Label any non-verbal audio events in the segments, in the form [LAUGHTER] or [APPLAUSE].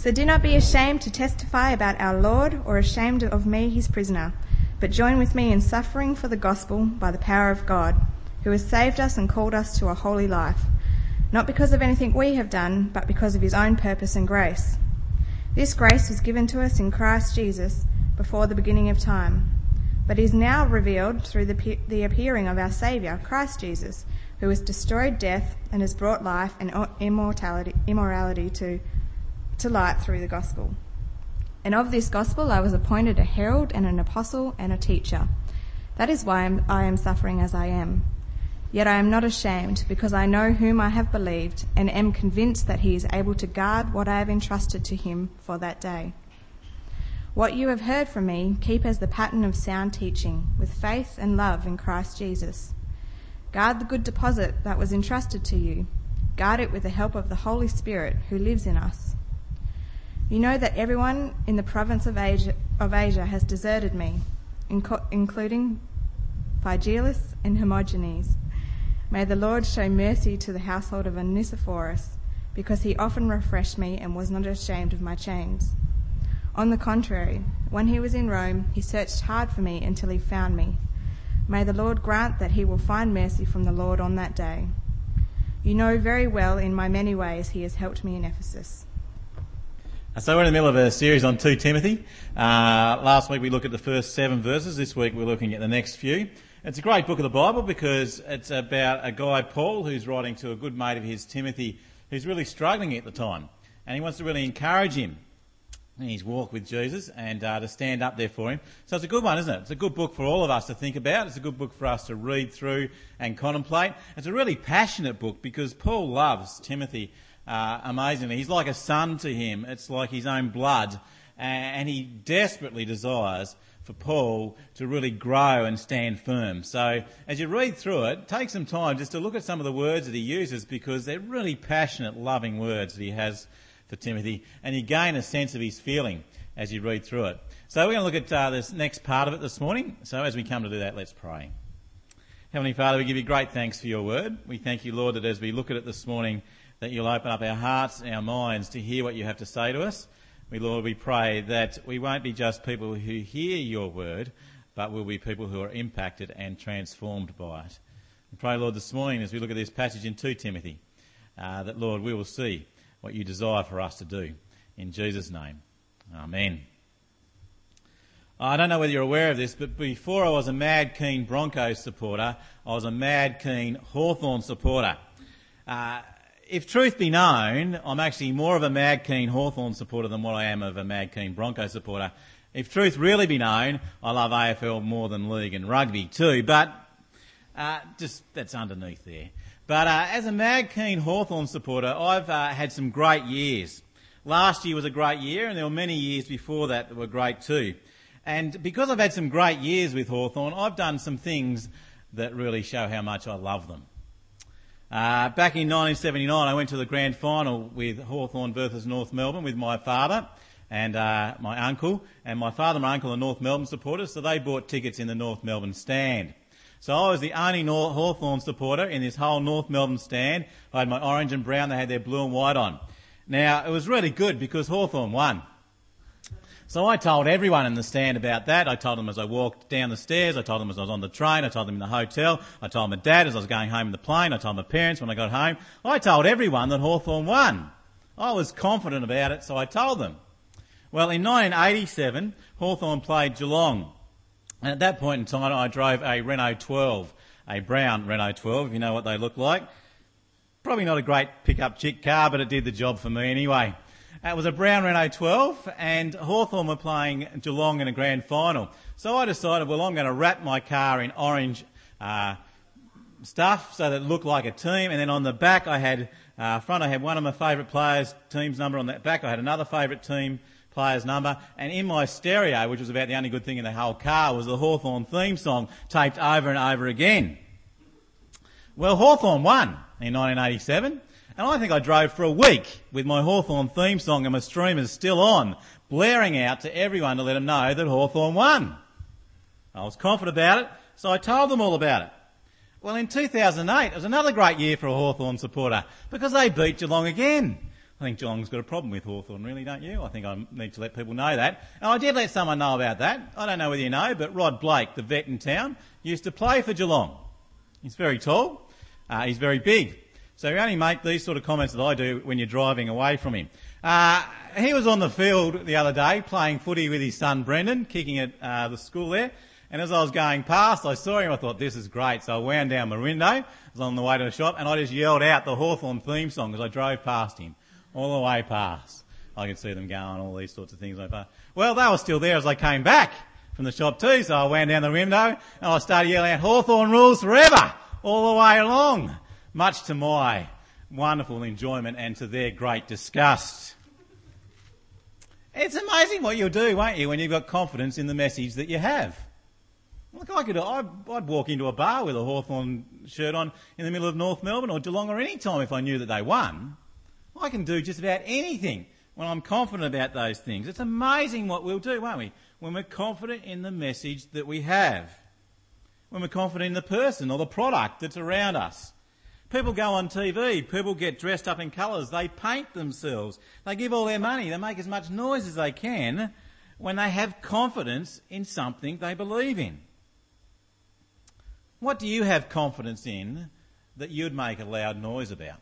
So do not be ashamed to testify about our Lord or ashamed of me, his prisoner, but join with me in suffering for the gospel by the power of God, who has saved us and called us to a holy life, not because of anything we have done, but because of his own purpose and grace. This grace was given to us in Christ Jesus before the beginning of time, but is now revealed through the, the appearing of our Saviour, Christ Jesus, who has destroyed death and has brought life and immortality, immorality to to light through the gospel. And of this gospel I was appointed a herald and an apostle and a teacher. That is why I'm, suffering as I am. Yet I am not ashamed, because I know whom I have believed, and am convinced that he is able to guard what I have entrusted to him for that day. What you have heard from me, keep as the pattern of sound teaching, with faith and love in Christ Jesus. Guard the good deposit that was entrusted to you. Guard it with the help of the Holy Spirit who lives in us. You know that everyone in the province of Asia, of Asia has deserted me, inco- including Phygelus and Hermogenes. May the Lord show mercy to the household of Onesiphorus, because he often refreshed me and was not ashamed of my chains. On the contrary, when he was in Rome, he searched hard for me until he found me. May the Lord grant that he will find mercy from the Lord on that day. You know very well in my many ways he has helped me in Ephesus. So we're in the middle of a series on 2 Timothy. Uh, last week we looked at the first seven verses. This week we're looking at the next few. It's a great book of the Bible because it's about a guy, Paul, who's writing to a good mate of his, Timothy, who's really struggling at the time. And he wants to really encourage him in his walk with Jesus and uh, to stand up there for him. So it's a good one, isn't it? It's a good book for all of us to think about. It's a good book for us to read through and contemplate. It's a really passionate book because Paul loves Timothy uh, amazingly. He's like a son to him. It's like his own blood. And he desperately desires for Paul to really grow and stand firm. So as you read through it, take some time just to look at some of the words that he uses because they're really passionate, loving words that he has for Timothy. And you gain a sense of his feeling as you read through it. So we're going to look at uh, this next part of it this morning. So as we come to do that, let's pray. Heavenly Father, we give you great thanks for your word. We thank you, Lord, that as we look at it this morning, that you'll open up our hearts and our minds to hear what you have to say to us. We, Lord, we pray that we won't be just people who hear your word, but we'll be people who are impacted and transformed by it. We pray, Lord, this morning as we look at this passage in 2 Timothy, uh, that, Lord, we will see what you desire for us to do. In Jesus' name. Amen. I don't know whether you're aware of this, but before I was a mad keen Broncos supporter, I was a mad keen Hawthorn supporter. Uh, if truth be known, I'm actually more of a mad keen Hawthorn supporter than what I am of a mad keen Bronco supporter. If truth really be known, I love AFL more than league and rugby too, but uh, just that's underneath there. But uh, as a mad keen Hawthorn supporter, I've uh, had some great years. Last year was a great year, and there were many years before that that were great too. And because I've had some great years with Hawthorn, I've done some things that really show how much I love them. Uh, back in 1979, I went to the grand final with Hawthorn versus North Melbourne with my father and uh, my uncle. And my father and my uncle are North Melbourne supporters, so they bought tickets in the North Melbourne stand. So I was the only North Hawthorn supporter in this whole North Melbourne stand. I had my orange and brown, they had their blue and white on. Now, it was really good because Hawthorn won. So I told everyone in the stand about that. I told them as I walked down the stairs. I told them as I was on the train. I told them in the hotel. I told my dad as I was going home in the plane. I told my parents when I got home. I told everyone that Hawthorn won. I was confident about it, so I told them. Well, in 1987, Hawthorn played Geelong. And at that point in time, I drove a Renault 12, a brown Renault 12, if you know what they look like. Probably not a great pickup chick car, but it did the job for me anyway. It was a brown Renault 12 and Hawthorn were playing Geelong in a grand final. So I decided, well, I'm going to wrap my car in orange uh, stuff so that it looked like a team. And then on the back, I had uh, front, I had one of my favourite players' team's number. On the back, I had another favourite team player's number. And in my stereo, which was about the only good thing in the whole car, was the Hawthorn theme song taped over and over again. Well, Hawthorn won in 1987. And I think I drove for a week with my Hawthorn theme song and my streamers still on, blaring out to everyone to let them know that Hawthorn won. I was confident about it, so I told them all about it. Well, in 2008, it was another great year for a Hawthorn supporter because they beat Geelong again. I think Geelong's got a problem with Hawthorn, really, don't you? I think I need to let people know that. And I did let someone know about that. I don't know whether you know, but Rod Blake, the vet in town, used to play for Geelong. He's very tall. Uh, he's very big. So you only make these sort of comments that I do when you're driving away from him. Uh, he was on the field the other day playing footy with his son Brendan, kicking at uh, the school there. And as I was going past, I saw him. I thought, this is great. So I wound down my window. I was on the way to the shop, and I just yelled out the Hawthorn theme song as I drove past him, all the way past. I could see them going, all these sorts of things. Well, they were still there as I came back from the shop too. So I wound down the window, and I started yelling out, Hawthorn rules forever, all the way along, much to my wonderful enjoyment and to their great disgust. It's amazing what you'll do, won't you, when you've got confidence in the message that you have. Look, I could, I'd, walk into a bar with a Hawthorn shirt on in the middle of North Melbourne or Geelong or any time if I knew that they won. I can do just about anything when I'm confident about those things. It's amazing what we'll do, won't we? When we're confident in the message that we have. When we're confident in the person or the product that's around us. People go on TV, people get dressed up in colours, they paint themselves, they give all their money, they make as much noise as they can when they have confidence in something they believe in. What do you have confidence in that you'd make a loud noise about?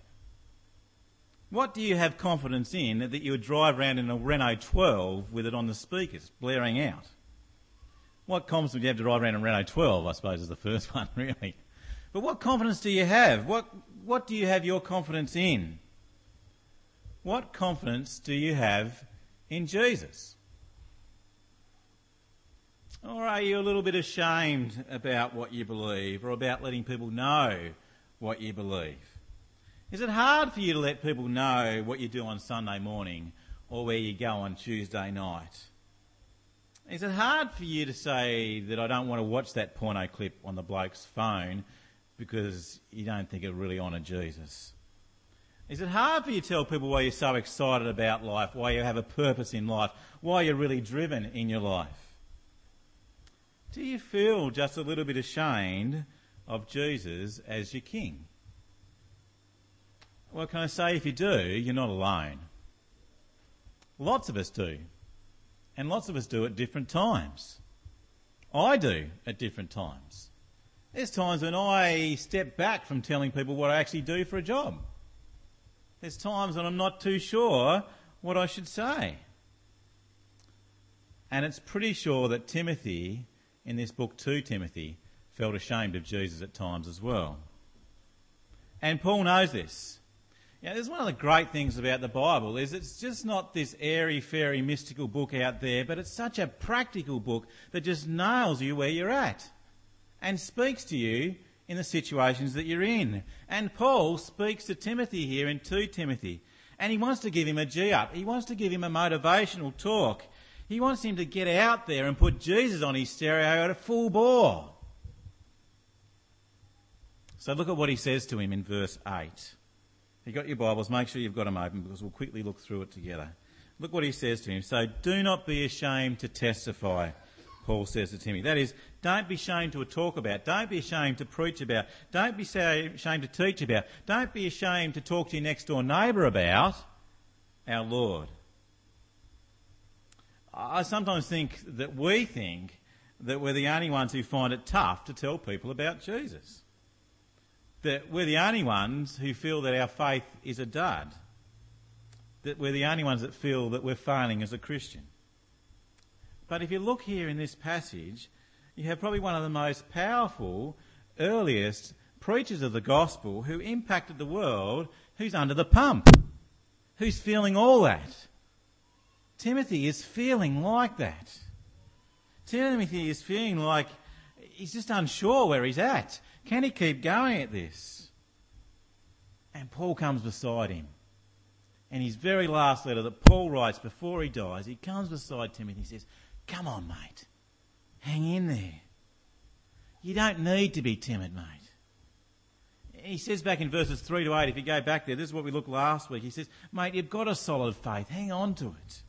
What do you have confidence in that you would drive around in a Renault 12 with it on the speakers, blaring out? What confidence would you have to drive around in a Renault 12, I suppose, is the [LAUGHS] first one, really. But what confidence do you have? What, what do you have your confidence in? What confidence do you have in Jesus? Or are you a little bit ashamed about what you believe or about letting people know what you believe? Is it hard for you to let people know what you do on Sunday morning or where you go on Tuesday night? Is it hard for you to say that I don't want to watch that porno clip on the bloke's phone because you don't think it really honour Jesus? Is it hard for you to tell people why you're so excited about life, why you have a purpose in life, why you're really driven in your life? Do you feel just a little bit ashamed of Jesus as your king? Well, can I say, if you do, you're not alone. Lots of us do. And lots of us do at different times. I do at different times. There's times when I step back from telling people what I actually do for a job. There's times when I'm not too sure what I should say. And it's pretty sure that Timothy in this book to Timothy felt ashamed of Jesus at times as well. And Paul knows this. You know, there's one of the great things about the Bible is it's just not this airy fairy mystical book out there, but it's such a practical book that just nails you where you're at and speaks to you in the situations that you're in. And Paul speaks to Timothy here in 2 Timothy and he wants to give him a G up. He wants to give him a motivational talk. He wants him to get out there and put Jesus on his stereo at a full bore. So look at what he says to him in verse 8. If you've got your Bibles, make sure you've got them open because we'll quickly look through it together. Look what he says to him. So do not be ashamed to testify, Paul says to Timothy. That is, don't be ashamed to talk about. Don't be ashamed to preach about. Don't be ashamed to teach about. Don't be ashamed to talk to your next door neighbour about our Lord. I sometimes think that we think that we're the only ones who find it tough to tell people about Jesus. That we're the only ones who feel that our faith is a dud. That we're the only ones that feel that we're failing as a Christian. But if you look here in this passage, you have probably one of the most powerful, earliest preachers of the gospel who impacted the world, who's under the pump, who's feeling all that. Timothy is feeling like that. Timothy is feeling like he's just unsure where he's at. Can he keep going at this? And Paul comes beside him. And his very last letter that Paul writes before he dies, he comes beside Timothy and he says, Come on, mate. Hang in there. You don't need to be timid, mate. He says back in verses 3 to 8, if you go back there, this is what we looked last week. He says, Mate, you've got a solid faith. Hang on to it.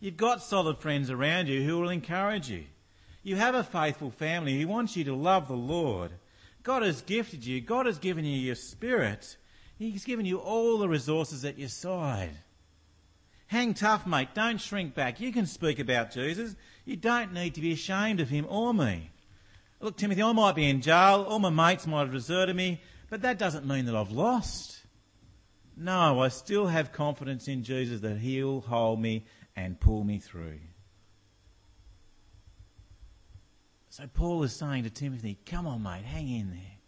You've got solid friends around you who will encourage you. You have a faithful family who wants you to love the Lord. God has gifted you. God has given you your spirit. He's given you all the resources at your side. Hang tough, mate. Don't shrink back. You can speak about Jesus. You don't need to be ashamed of him or me. Look, Timothy, I might be in jail. All my mates might have deserted me, but that doesn't mean that I've lost. No, I still have confidence in Jesus that he'll hold me and pull me through. So Paul is saying to Timothy, come on, mate, hang in there.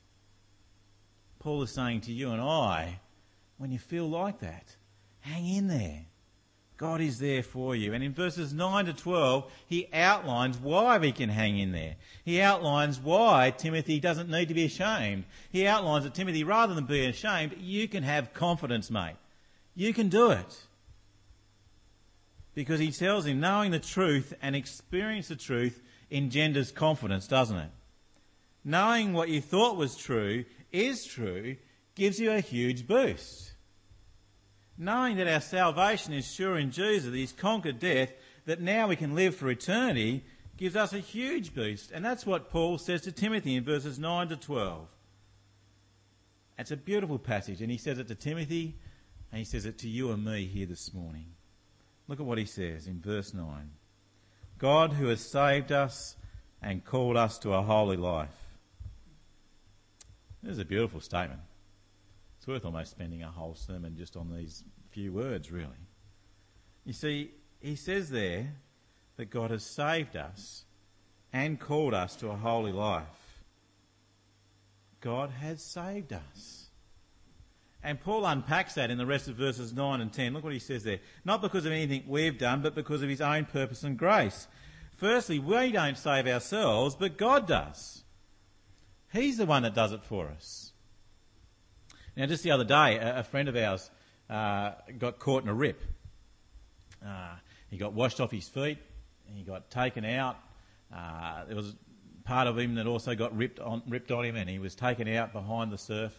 Paul is saying to you and I, when you feel like that, hang in there. God is there for you. And in verses 9 to 12, he outlines why we can hang in there. He outlines why Timothy doesn't need to be ashamed. He outlines that Timothy, rather than being ashamed, you can have confidence, mate. You can do it. Because he tells him knowing the truth and experience the truth engenders confidence, doesn't it? Knowing what you thought was true is true gives you a huge boost knowing that our salvation is sure in Jesus, that He's conquered death, that now we can live for eternity, gives us a huge boost. And that's what Paul says to Timothy in verses 9 to 12. It's a beautiful passage, and he says it to Timothy, and he says it to you and me here this morning. Look at what he says in verse 9. God who has saved us and called us to a holy life. This is a beautiful statement. It's worth almost spending a whole sermon just on these few words, really. You see, he says there that God has saved us and called us to a holy life. God has saved us. And Paul unpacks that in the rest of verses 9 and 10. Look what he says there. Not because of anything we've done, but because of his own purpose and grace. Firstly, we don't save ourselves, but God does. He's the one that does it for us. Now, just the other day, a, a friend of ours uh, got caught in a rip. Uh, he got washed off his feet. He got taken out. Uh, there was part of him that also got ripped on, ripped on him, and he was taken out behind the surf.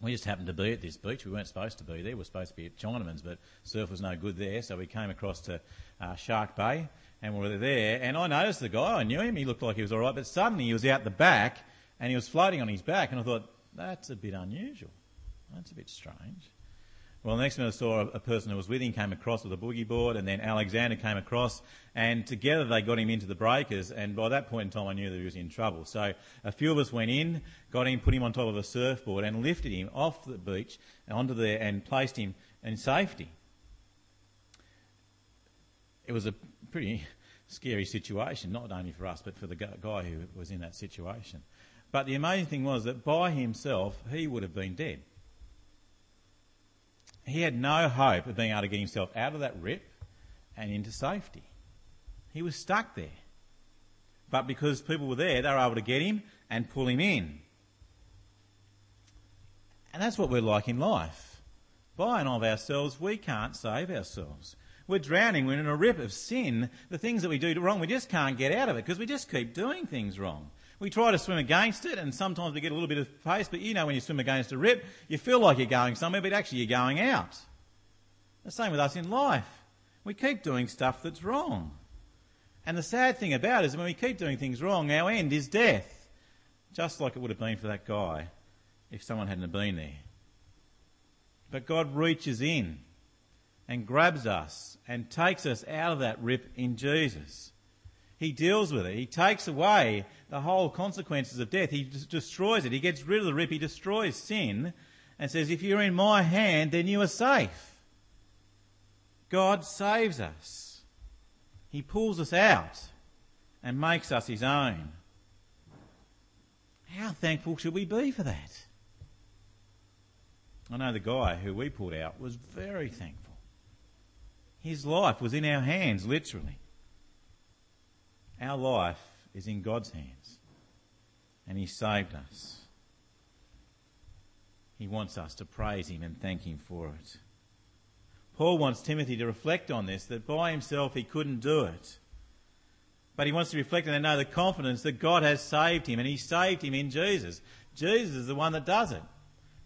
We just happened to be at this beach. We weren't supposed to be there. We were supposed to be at Chinaman's, but surf was no good there, so we came across to uh, Shark Bay, and we were there. And I noticed the guy. I knew him. He looked like he was all right, but suddenly he was out the back, and he was floating on his back, and I thought that's a bit unusual. That's a bit strange. Well, the next minute I saw a person who was with him came across with a boogie board, and then Alexander came across, and together they got him into the breakers. And by that point in time, I knew that he was in trouble. So a few of us went in, got him, put him on top of a surfboard, and lifted him off the beach onto there, and placed him in safety. It was a pretty scary situation, not only for us, but for the guy who was in that situation. But the amazing thing was that by himself, he would have been dead. He had no hope of being able to get himself out of that rip and into safety. He was stuck there. But because people were there, they were able to get him and pull him in. And that's what we're like in life. By and of ourselves, we can't save ourselves. We're drowning. We're in a rip of sin. The things that we do wrong, we just can't get out of it because we just keep doing things wrong. We try to swim against it and sometimes we get a little bit of pace, but you know when you swim against a rip, you feel like you're going somewhere, but actually you're going out. The same with us in life. We keep doing stuff that's wrong. And the sad thing about it is when we keep doing things wrong, our end is death. Just like it would have been for that guy if someone hadn't been there. But God reaches in and grabs us and takes us out of that rip in Jesus. He deals with it. He takes away the whole consequences of death. He destroys it. He gets rid of the rip. He destroys sin and says, if you're in my hand, then you are safe. God saves us. He pulls us out and makes us his own. How thankful should we be for that? I know the guy who we pulled out was very thankful. His life was in our hands, literally. Our life is in God's hands. And He saved us. He wants us to praise Him and thank Him for it. Paul wants Timothy to reflect on this, that by himself he couldn't do it. But he wants to reflect and know the confidence that God has saved him, and he saved him in Jesus. Jesus is the one that does it.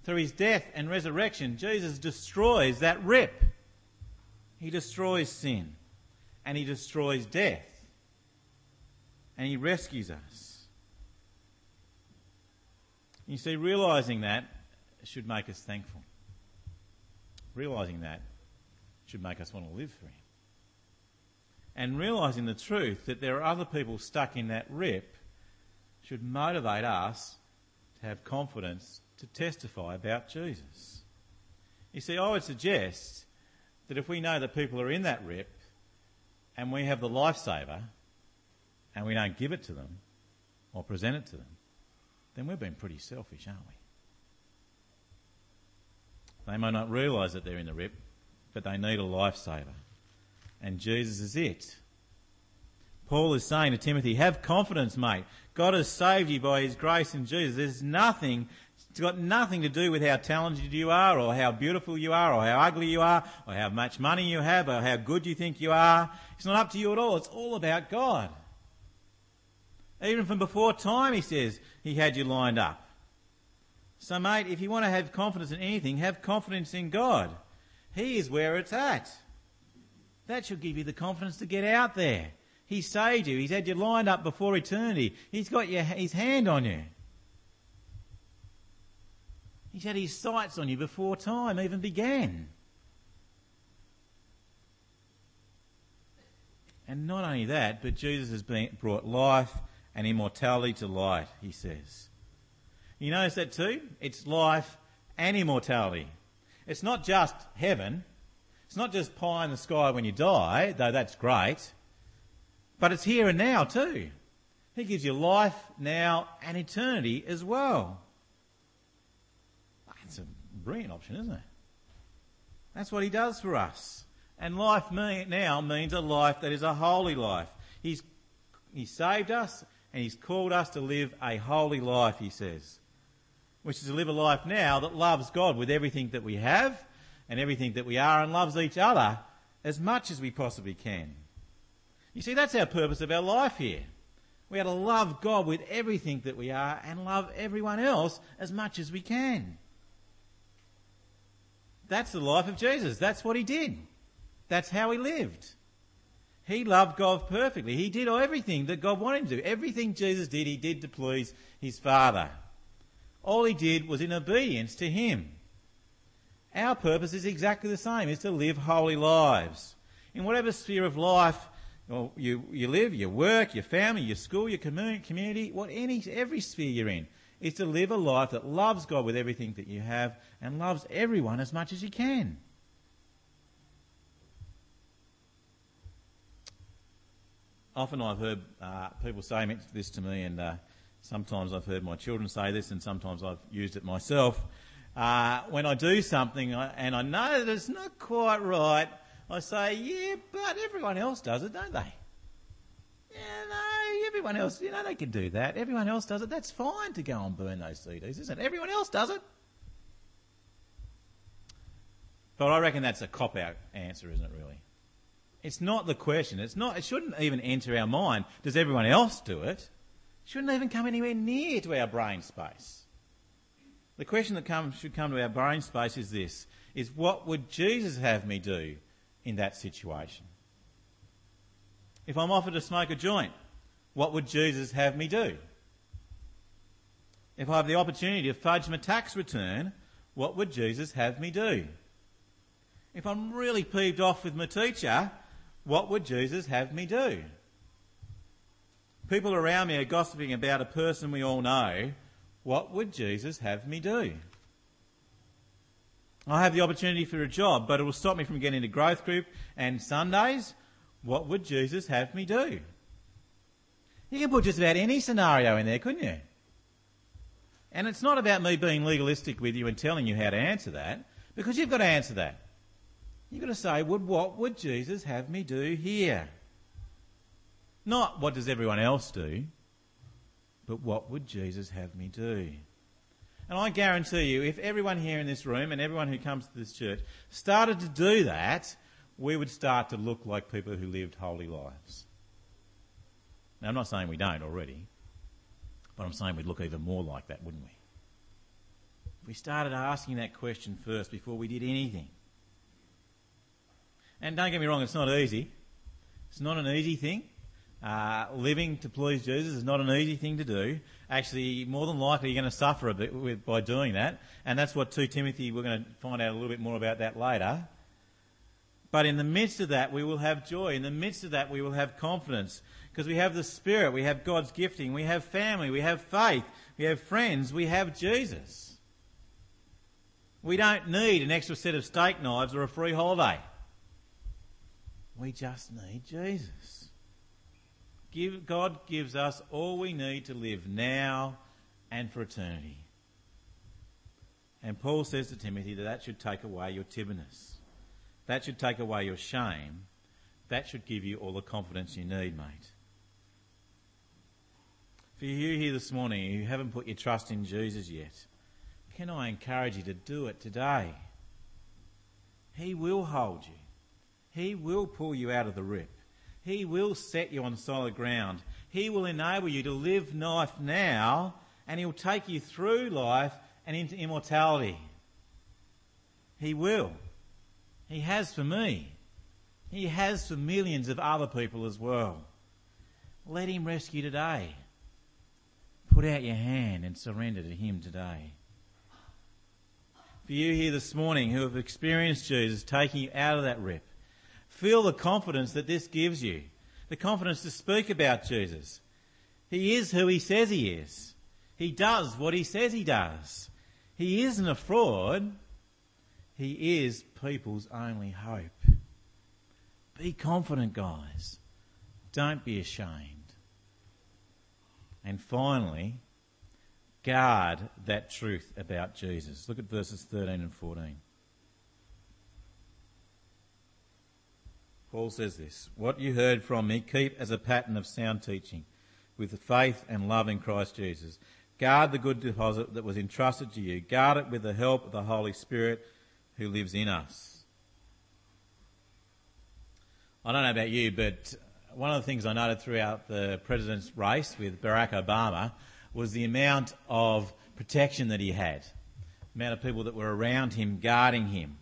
Through his death and resurrection, Jesus destroys that rip. He destroys sin, and he destroys death and he rescues us. You see, realizing that should make us thankful. Realizing that should make us want to live for Him. And realising the truth that there are other people stuck in that rip should motivate us to have confidence to testify about Jesus. You see, I would suggest that if we know that people are in that rip and we have the lifesaver and we don't give it to them or present it to them, then we've been pretty selfish, aren't we? They may not realise that they're in the rip, but they need a lifesaver. And Jesus is it. Paul is saying to Timothy, have confidence, mate. God has saved you by his grace in Jesus. There's nothing, it's got nothing to do with how talented you are or how beautiful you are or how ugly you are or how much money you have or how good you think you are. It's not up to you at all. It's all about God. Even from before time, he says, he had you lined up. So mate, if you want to have confidence in anything, have confidence in God. He is where it's at. That should give you the confidence to get out there. He saved you. He's had you lined up before eternity. He's got your, his hand on you. He's had his sights on you before time even began. And not only that, but Jesus has been, brought life and immortality to light, he says. You notice that too? It's life and immortality. It's not just heaven. It's not just pie in the sky when you die, though that's great. But it's here and now too. He gives you life now and eternity as well. That's a brilliant option, isn't it? That's what he does for us. And life now means a life that is a holy life. He's, he saved us and he's called us to live a holy life, he says. Which is to live a life now that loves God with everything that we have and everything that we are and loves each other as much as we possibly can. You see, that's our purpose of our life here. We are to love God with everything that we are and love everyone else as much as we can. That's the life of Jesus. That's what he did. That's how he lived. He loved God perfectly. He did everything that God wanted him to do. Everything Jesus did, he did to please his Father. All he did was in obedience to him. Our purpose is exactly the same, is to live holy lives. In whatever sphere of life you, you live, your work, your family, your school, your community, what any, every sphere you're in, is to live a life that loves God with everything that you have and loves everyone as much as you can. Often I've heard uh, people say this to me, and uh, sometimes I've heard my children say this, and sometimes I've used it myself. Uh, when I do something and I know that it's not quite right, I say, yeah, but everyone else does it, don't they? Yeah, no, everyone else, you know, they can do that. Everyone else does it. That's fine to go and burn those CDs, isn't it? Everyone else does it. But I reckon that's a cop out answer, isn't it, really? It's not the question. It's not, it shouldn't even enter our mind. Does everyone else do it? It shouldn't even come anywhere near to our brain space. The question that come, should come to our brain space is this, is what would Jesus have me do in that situation? If I'm offered to smoke a joint, what would Jesus have me do? If I have the opportunity to fudge my tax return, what would Jesus have me do? If I'm really peeved off with my teacher, what would Jesus have me do? People around me are gossiping about a person we all know. What would Jesus have me do? I have the opportunity for a job, but it will stop me from getting to growth group and Sundays. What would Jesus have me do? You can put just about any scenario in there, couldn't you? And it's not about me being legalistic with you and telling you how to answer that, because you've got to answer that. You've got to say, would, what would Jesus have me do here? Not what does everyone else do, but what would Jesus have me do? And I guarantee you, if everyone here in this room and everyone who comes to this church started to do that, we would start to look like people who lived holy lives. Now, I'm not saying we don't already, but I'm saying we'd look even more like that, wouldn't we? If we started asking that question first before we did anything. And don't get me wrong, it's not easy. It's not an easy thing. Uh, living to please Jesus is not an easy thing to do. Actually, more than likely, you're going to suffer a bit with, by doing that. And that's what 2 Timothy, we're going to find out a little bit more about that later. But in the midst of that, we will have joy. In the midst of that, we will have confidence. Because we have the Spirit, we have God's gifting, we have family, we have faith, we have friends, we have Jesus. We don't need an extra set of steak knives or a free holiday. We just need Jesus. Give, God gives us all we need to live now and for eternity. And Paul says to Timothy that that should take away your timidness. That should take away your shame. That should give you all the confidence you need, mate. For you here this morning who haven't put your trust in Jesus yet, can I encourage you to do it today? He will hold you. He will pull you out of the rip. He will set you on solid ground. He will enable you to live life now and He'll take you through life and into immortality. He will. He has for me. He has for millions of other people as well. Let Him rescue today. Put out your hand and surrender to Him today. For you here this morning who have experienced Jesus taking you out of that rip, feel the confidence that this gives you. The confidence to speak about Jesus. He is who He says He is. He does what He says He does. He isn't a fraud. He is people's only hope. Be confident, guys. Don't be ashamed. And finally, guard that truth about Jesus. Look at verses 13 and 14. Paul says this What you heard from me, keep as a pattern of sound teaching, with faith and love in Christ Jesus. Guard the good deposit that was entrusted to you. Guard it with the help of the Holy Spirit who lives in us. I don't know about you, but one of the things I noted throughout the president's race with Barack Obama was the amount of protection that he had, the amount of people that were around him guarding him.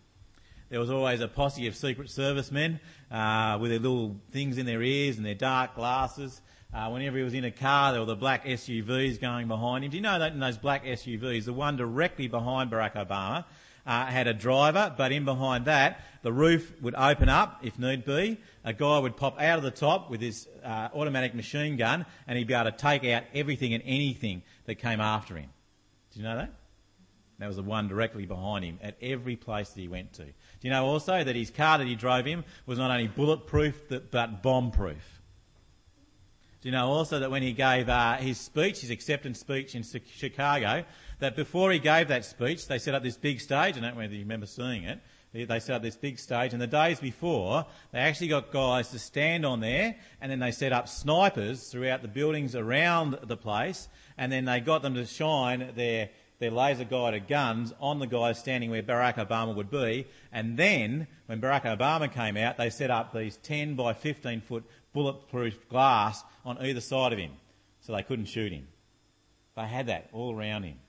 There was always a posse of Secret Service men uh, with their little things in their ears and their dark glasses. Uh, whenever he was in a car, there were the black SUVs going behind him. Do you know that in those black SUVs, the one directly behind Barack Obama uh, had a driver, but in behind that, the roof would open up if need be. A guy would pop out of the top with his uh, automatic machine gun, and he'd be able to take out everything and anything that came after him. Do you know that? That was the one directly behind him at every place that he went to. Do you know also that his car that he drove him was not only bulletproof but bomb-proof? Do you know also that when he gave uh, his speech, his acceptance speech in Chicago, that before he gave that speech, they set up this big stage. I don't know whether you remember seeing it. They set up this big stage, and the days before, they actually got guys to stand on there, and then they set up snipers throughout the buildings around the place, and then they got them to shine their their laser guided guns on the guys standing where Barack Obama would be. And then, when Barack Obama came out, they set up these 10 by 15 foot bulletproof glass on either side of him so they couldn't shoot him. They had that all around him.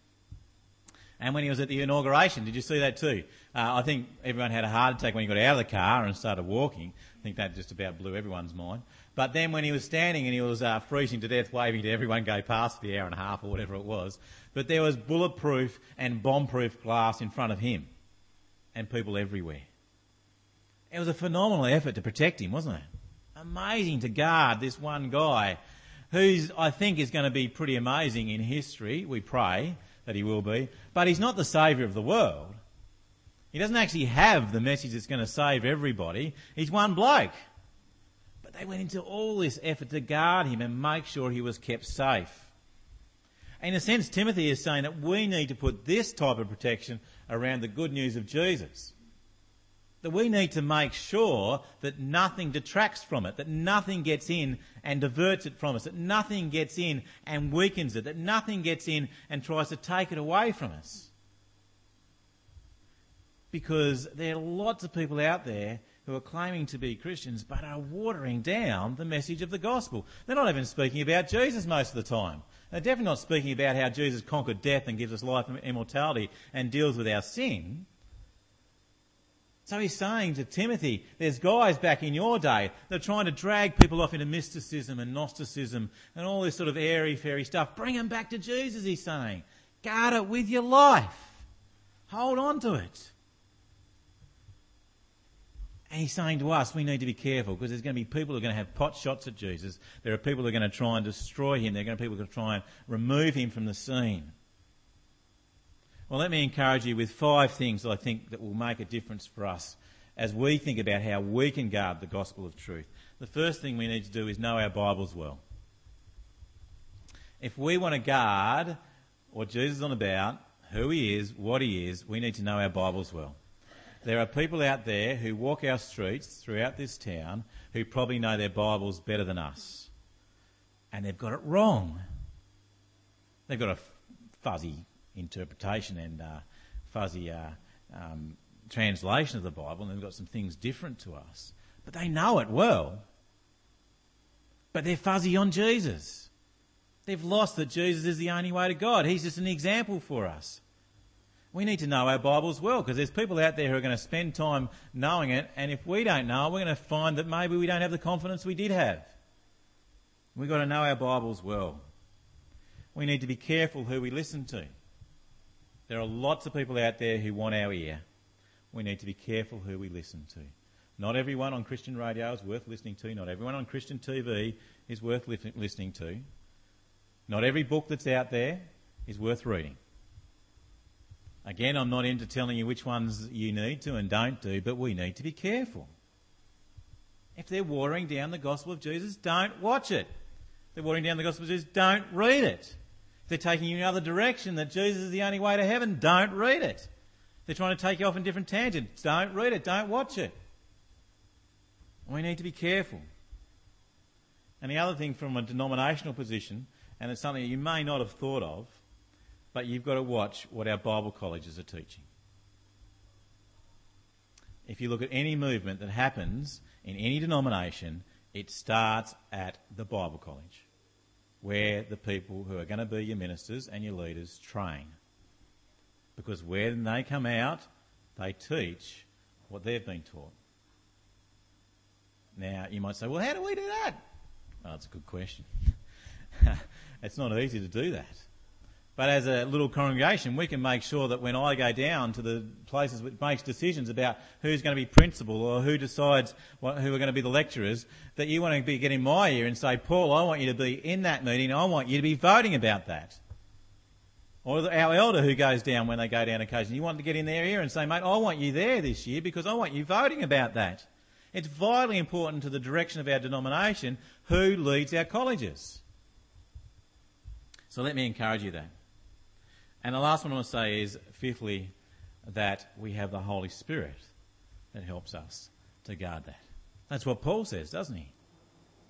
And when he was at the inauguration, did you see that too? Uh, I think everyone had a heart attack when he got out of the car and started walking. I think that just about blew everyone's mind. But then when he was standing and he was uh, freezing to death, waving to everyone go past the hour and a half or whatever it was, but there was bulletproof and bomb-proof glass in front of him and people everywhere. It was a phenomenal effort to protect him, wasn't it? Amazing to guard this one guy who's, I think, is going to be pretty amazing in history, we pray that he will be, but he's not the saviour of the world. He doesn't actually have the message that's going to save everybody. He's one bloke. They went into all this effort to guard him and make sure he was kept safe. In a sense, Timothy is saying that we need to put this type of protection around the good news of Jesus. That we need to make sure that nothing detracts from it, that nothing gets in and diverts it from us, that nothing gets in and weakens it, that nothing gets in and tries to take it away from us. Because there are lots of people out there who are claiming to be Christians but are watering down the message of the gospel. They're not even speaking about Jesus most of the time. They're definitely not speaking about how Jesus conquered death and gives us life and immortality and deals with our sin. So he's saying to Timothy, there's guys back in your day that are trying to drag people off into mysticism and Gnosticism and all this sort of airy fairy stuff. Bring them back to Jesus, he's saying. Guard it with your life. Hold on to it. And he's saying to us, we need to be careful because there's going to be people who are going to have pot shots at Jesus. There are people who are going to try and destroy him. There are going to be people who are going to try and remove him from the scene. Well, let me encourage you with five things that I think that will make a difference for us as we think about how we can guard the gospel of truth. The first thing we need to do is know our Bibles well. If we want to guard what Jesus is on about, who he is, what he is, we need to know our Bibles well. There are people out there who walk our streets throughout this town who probably know their Bibles better than us. And they've got it wrong. They've got a fuzzy interpretation and uh, fuzzy uh, um, translation of the Bible, and they've got some things different to us. But they know it well. But they're fuzzy on Jesus. They've lost that Jesus is the only way to God. He's just an example for us. We need to know our Bibles well because there's people out there who are going to spend time knowing it, and if we don't know, we're going to find that maybe we don't have the confidence we did have. We've got to know our Bibles well. We need to be careful who we listen to. There are lots of people out there who want our ear. We need to be careful who we listen to. Not everyone on Christian radio is worth listening to. Not everyone on Christian TV is worth listening to. Not every book that's out there is worth reading. Again, I'm not into telling you which ones you need to and don't do, but we need to be careful. If they're watering down the gospel of Jesus, don't watch it. If they're watering down the gospel of Jesus, don't read it. If they're taking you in another direction that Jesus is the only way to heaven, don't read it. If they're trying to take you off in different tangents, don't read it, don't watch it. We need to be careful. And the other thing from a denominational position, and it's something you may not have thought of, but you've got to watch what our Bible colleges are teaching. If you look at any movement that happens in any denomination, it starts at the Bible college where the people who are going to be your ministers and your leaders train. Because when they come out, they teach what they've been taught. Now, you might say, well, how do we do that? That's a good question. [LAUGHS] it's not easy to do that. But as a little congregation, we can make sure that when I go down to the places which makes decisions about who's going to be principal or who decides what, who are going to be the lecturers, that you want to be getting my ear and say, Paul, I want you to be in that meeting. I want you to be voting about that. Or our elder who goes down when they go down occasionally, you want to get in their ear and say, mate, I want you there this year because I want you voting about that. It's vitally important to the direction of our denomination who leads our colleges. So let me encourage you that. And the last one I want to say is, fifthly, that we have the Holy Spirit that helps us to guard that. That's what Paul says, doesn't he?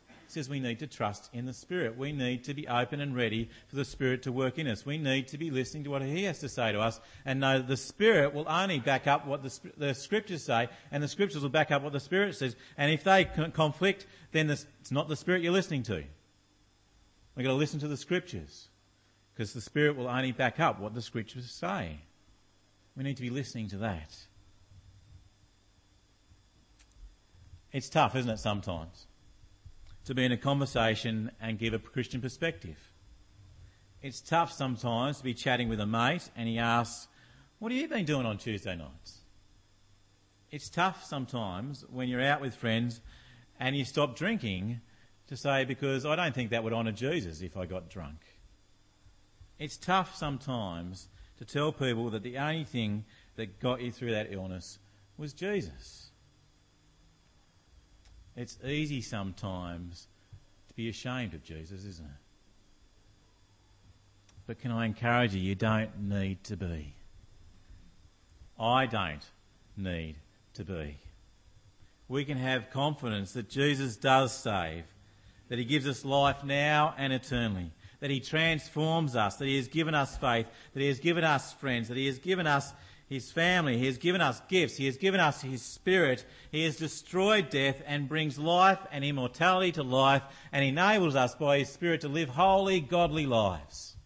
He says we need to trust in the Spirit. We need to be open and ready for the Spirit to work in us. We need to be listening to what He has to say to us and know that the Spirit will only back up what the, the Scriptures say and the Scriptures will back up what the Spirit says. And if they conflict, then it's not the Spirit you're listening to. We've got to listen to the Scriptures because the Spirit will only back up what the Scriptures say. We need to be listening to that. It's tough, isn't it, sometimes, to be in a conversation and give a Christian perspective. It's tough sometimes to be chatting with a mate and he asks, What have you been doing on Tuesday nights? It's tough sometimes when you're out with friends and you stop drinking to say, Because I don't think that would honour Jesus if I got drunk. It's tough sometimes to tell people that the only thing that got you through that illness was Jesus. It's easy sometimes to be ashamed of Jesus, isn't it? But can I encourage you, you don't need to be. I don't need to be. We can have confidence that Jesus does save, that he gives us life now and eternally, that He transforms us, that He has given us faith, that He has given us friends, that He has given us His family, He has given us gifts, He has given us His Spirit, He has destroyed death and brings life and immortality to life and enables us by His Spirit to live holy, godly lives.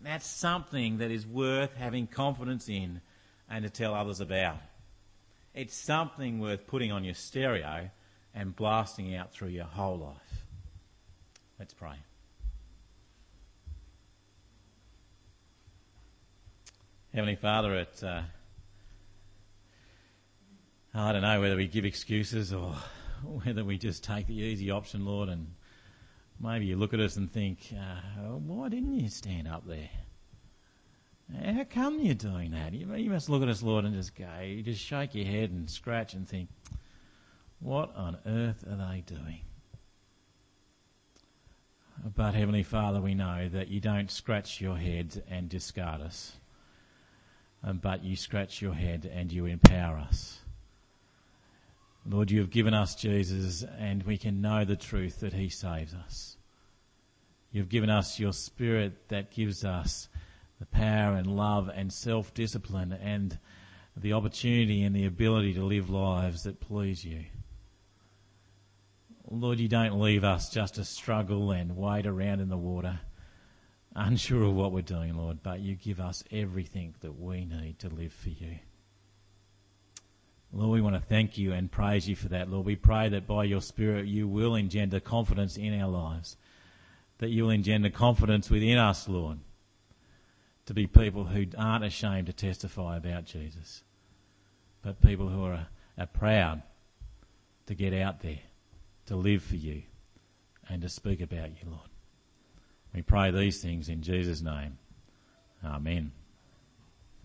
That's something that is worth having confidence in and to tell others about. It's something worth putting on your stereo and blasting out through your whole life. Let's pray. Heavenly Father, it, uh, I don't know whether we give excuses or [LAUGHS] whether we just take the easy option, Lord, and maybe you look at us and think, uh, why didn't you stand up there? How come you're doing that? You, you must look at us, Lord, and just go, you just shake your head and scratch and think, what on earth are they doing? But Heavenly Father, we know that you don't scratch your head and discard us, um, but you scratch your head and you empower us. Lord, you have given us Jesus and we can know the truth that he saves us. You've given us your spirit that gives us the power and love and self-discipline and the opportunity and the ability to live lives that please you. Lord, you don't leave us just to struggle and wade around in the water, unsure of what we're doing, Lord, but you give us everything that we need to live for you. Lord, we want to thank you and praise you for that, Lord. We pray that by your Spirit you will engender confidence in our lives, that you will engender confidence within us, Lord, to be people who aren't ashamed to testify about Jesus, but people who are, are proud to get out there to live for you and to speak about you, Lord. We pray these things in Jesus' name. Amen.